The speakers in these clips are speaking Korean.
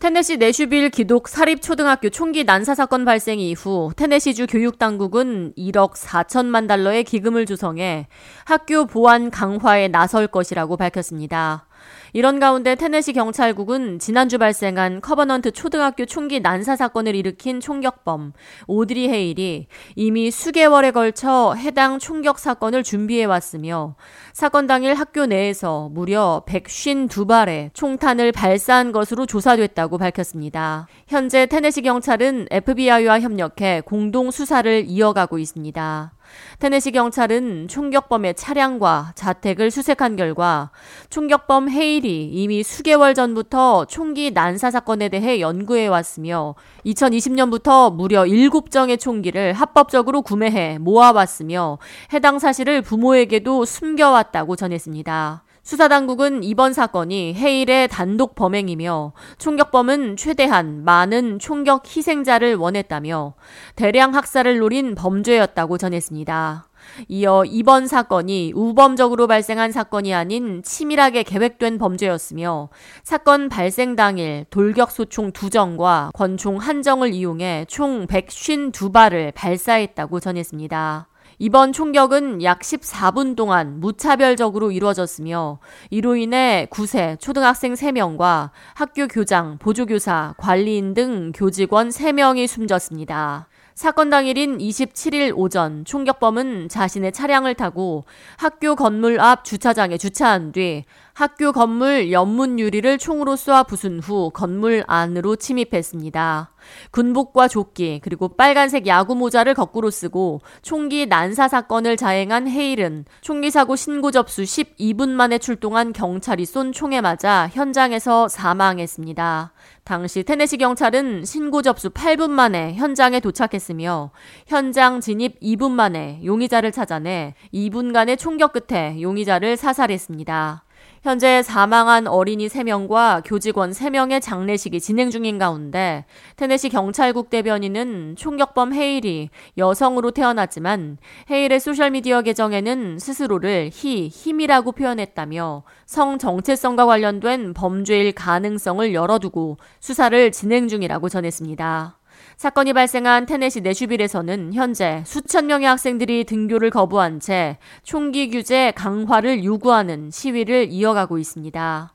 테네시 내슈빌 기독 사립초등학교 총기 난사 사건 발생 이후 테네시주 교육당국은 1억 4천만 달러의 기금을 조성해 학교 보안 강화에 나설 것이라고 밝혔습니다. 이런 가운데 테네시 경찰국은 지난주 발생한 커버넌트 초등학교 총기 난사 사건을 일으킨 총격범 오드리 헤일이 이미 수개월에 걸쳐 해당 총격 사건을 준비해 왔으며 사건 당일 학교 내에서 무려 152발의 총탄을 발사한 것으로 조사됐다고 밝혔습니다. 현재 테네시 경찰은 FBI와 협력해 공동 수사를 이어가고 있습니다. 테네시 경찰은 총격범의 차량과 자택을 수색한 결과 총격범 헤일 이 이미 수개월 전부터 총기 난사 사건에 대해 연구해 왔으며 2020년부터 무려 7정의 총기를 합법적으로 구매해 모아왔으며 해당 사실을 부모에게도 숨겨왔다고 전했습니다. 수사당국은 이번 사건이 해일의 단독 범행이며 총격범은 최대한 많은 총격 희생자를 원했다며 대량 학살을 노린 범죄였다고 전했습니다. 이어 이번 사건이 우범적으로 발생한 사건이 아닌 치밀하게 계획된 범죄였으며 사건 발생 당일 돌격소총 2정과 권총 1정을 이용해 총 152발을 발사했다고 전했습니다. 이번 총격은 약 14분 동안 무차별적으로 이루어졌으며 이로 인해 9세 초등학생 3명과 학교 교장, 보조교사, 관리인 등 교직원 3명이 숨졌습니다. 사건 당일인 27일 오전 총격범은 자신의 차량을 타고 학교 건물 앞 주차장에 주차한 뒤 학교 건물 연문 유리를 총으로 쏘아 부순 후 건물 안으로 침입했습니다. 군복과 조끼 그리고 빨간색 야구 모자를 거꾸로 쓰고 총기 난사 사건을 자행한 헤일은 총기 사고 신고 접수 12분 만에 출동한 경찰이 쏜 총에 맞아 현장에서 사망했습니다. 당시 테네시 경찰은 신고 접수 8분 만에 현장에 도착했으며 현장 진입 2분 만에 용의자를 찾아내 2분간의 총격 끝에 용의자를 사살했습니다. 현재 사망한 어린이 3명과 교직원 3명의 장례식이 진행 중인 가운데 테네시 경찰국 대변인은 총격범 헤일이 여성으로 태어났지만 헤일의 소셜미디어 계정에는 스스로를 히, 힘이라고 표현했다며 성 정체성과 관련된 범죄일 가능성을 열어두고 수사를 진행 중이라고 전했습니다. 사건이 발생한 테네시 내슈빌에서는 현재 수천 명의 학생들이 등교를 거부한 채 총기 규제 강화를 요구하는 시위를 이어가고 있습니다.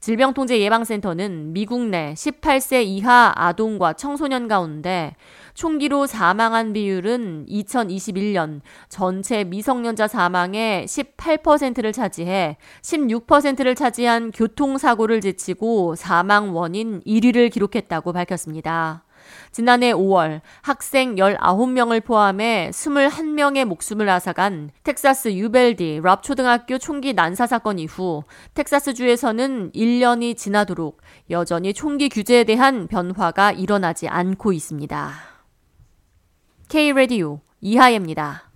질병통제예방센터는 미국 내 18세 이하 아동과 청소년 가운데 총기로 사망한 비율은 2021년 전체 미성년자 사망의 18%를 차지해 16%를 차지한 교통사고를 제치고 사망 원인 1위를 기록했다고 밝혔습니다. 지난해 5월 학생 19명을 포함해 21명의 목숨을 앗아간 텍사스 유벨디 랍 초등학교 총기 난사 사건 이후 텍사스주에서는 1년이 지나도록 여전히 총기 규제에 대한 변화가 일어나지 않고 있습니다. K-Radio 이하예입니다.